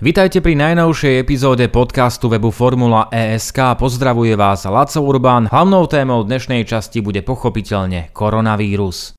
Vitajte pri najnovšej epizóde podcastu webu Formula ESK. Pozdravuje vás Laco Urban. Hlavnou témou dnešnej časti bude pochopiteľne koronavírus.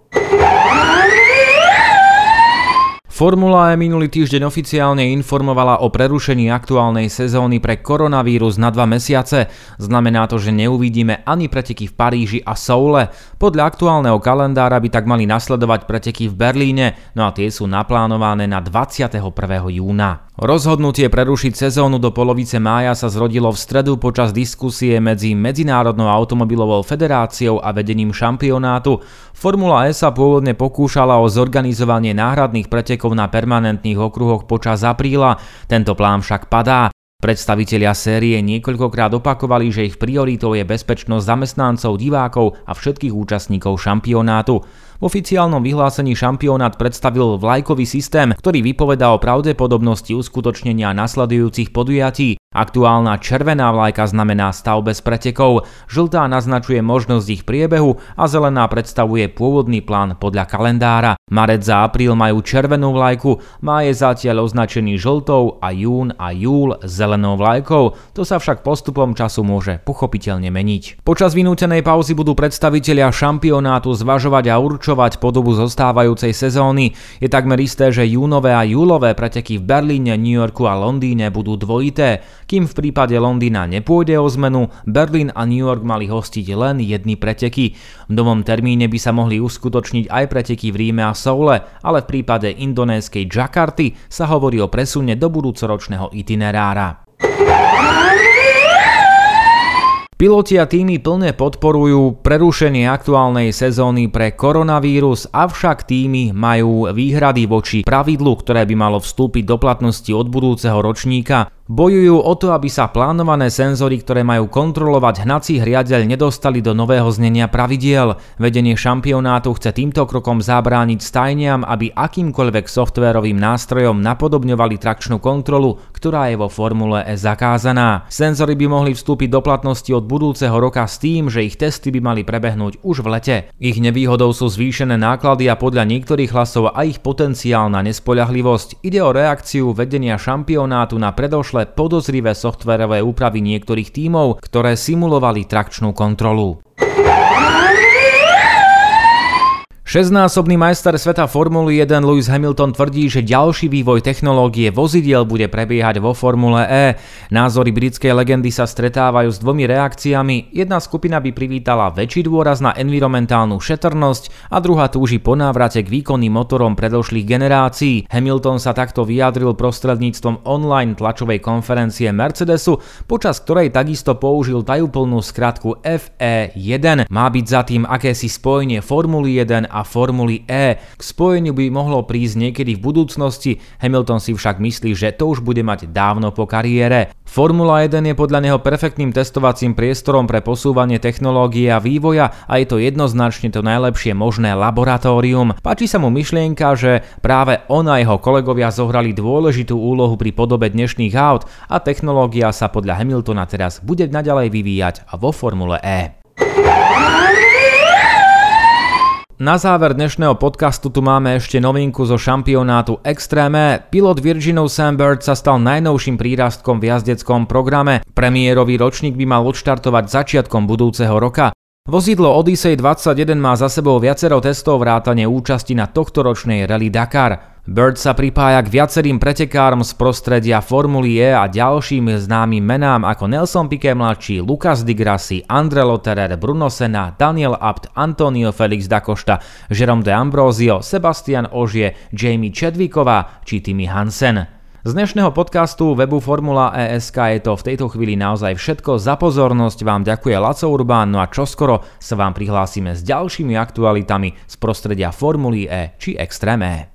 Formula E minulý týždeň oficiálne informovala o prerušení aktuálnej sezóny pre koronavírus na dva mesiace. Znamená to, že neuvidíme ani preteky v Paríži a Soule. Podľa aktuálneho kalendára by tak mali nasledovať preteky v Berlíne, no a tie sú naplánované na 21. júna. Rozhodnutie prerušiť sezónu do polovice mája sa zrodilo v stredu počas diskusie medzi Medzinárodnou automobilovou federáciou a vedením šampionátu. Formula E sa pôvodne pokúšala o zorganizovanie náhradných pretekov na permanentných okruhoch počas apríla, tento plán však padá. Predstavitelia série niekoľkokrát opakovali, že ich prioritou je bezpečnosť zamestnancov, divákov a všetkých účastníkov šampionátu. V oficiálnom vyhlásení šampionát predstavil vlajkový systém, ktorý vypovedá o pravdepodobnosti uskutočnenia nasledujúcich podujatí. Aktuálna červená vlajka znamená stav bez pretekov, žltá naznačuje možnosť ich priebehu a zelená predstavuje pôvodný plán podľa kalendára. Marec za apríl majú červenú vlajku, má je zatiaľ označený žltou a jún a júl zelenou vlajkou, to sa však postupom času môže pochopiteľne meniť. Počas vynútenej pauzy budú predstavitelia šampionátu zvažovať a určovať podobu zostávajúcej sezóny. Je takmer isté, že júnové a júlové preteky v Berlíne, New Yorku a Londýne budú dvojité. Kým v prípade Londýna nepôjde o zmenu, Berlín a New York mali hostiť len jedny preteky. V novom termíne by sa mohli uskutočniť aj preteky v Ríme a Soule, ale v prípade indonéskej Jakarty sa hovorí o presune do budúcoročného itinerára. Piloti a týmy plne podporujú prerušenie aktuálnej sezóny pre koronavírus, avšak týmy majú výhrady voči pravidlu, ktoré by malo vstúpiť do platnosti od budúceho ročníka. Bojujú o to, aby sa plánované senzory, ktoré majú kontrolovať hnací hriadeľ, nedostali do nového znenia pravidiel. Vedenie šampionátu chce týmto krokom zabrániť stajniam, aby akýmkoľvek softvérovým nástrojom napodobňovali trakčnú kontrolu, ktorá je vo Formule E zakázaná. Senzory by mohli vstúpiť do platnosti od budúceho roka s tým, že ich testy by mali prebehnúť už v lete. Ich nevýhodou sú zvýšené náklady a podľa niektorých hlasov a ich potenciálna nespoľahlivosť. Ide o reakciu vedenia šampionátu na predošlé ale podozrivé softverové úpravy niektorých tímov, ktoré simulovali trakčnú kontrolu. Šestnásobný majster sveta Formuly 1 Lewis Hamilton tvrdí, že ďalší vývoj technológie vozidiel bude prebiehať vo Formule E. Názory britskej legendy sa stretávajú s dvomi reakciami. Jedna skupina by privítala väčší dôraz na environmentálnu šetrnosť a druhá túži po návrate k výkonným motorom predošlých generácií. Hamilton sa takto vyjadril prostredníctvom online tlačovej konferencie Mercedesu, počas ktorej takisto použil tajúplnú skratku FE1. Má byť za tým akési spojenie Formuly 1 a Formuly E. K spojeniu by mohlo prísť niekedy v budúcnosti, Hamilton si však myslí, že to už bude mať dávno po kariére. Formula 1 je podľa neho perfektným testovacím priestorom pre posúvanie technológie a vývoja a je to jednoznačne to najlepšie možné laboratórium. Páči sa mu myšlienka, že práve on a jeho kolegovia zohrali dôležitú úlohu pri podobe dnešných aut a technológia sa podľa Hamiltona teraz bude naďalej vyvíjať vo Formule E. Na záver dnešného podcastu tu máme ešte novinku zo šampionátu Extreme. Pilot Virginov Sambird sa stal najnovším prírastkom v jazdeckom programe. Premiérový ročník by mal odštartovať začiatkom budúceho roka. Vozidlo Odyssey 21 má za sebou viacero testov vrátane účasti na tohtoročnej Rally Dakar. Bird sa pripája k viacerým pretekárom z prostredia Formuly E a ďalším známym menám ako Nelson Piquet mladší, Lucas Di Grassi, Andre Lotterer, Bruno Senna, Daniel Abt, Antonio Felix da Costa, Jerome de Ambrosio, Sebastian Ožie, Jamie Chadwicková či Timmy Hansen. Z dnešného podcastu webu Formula ESK je to v tejto chvíli naozaj všetko. Za pozornosť vám ďakuje Laco Urbán, no a čoskoro sa vám prihlásime s ďalšími aktualitami z prostredia Formuly E či Extreme.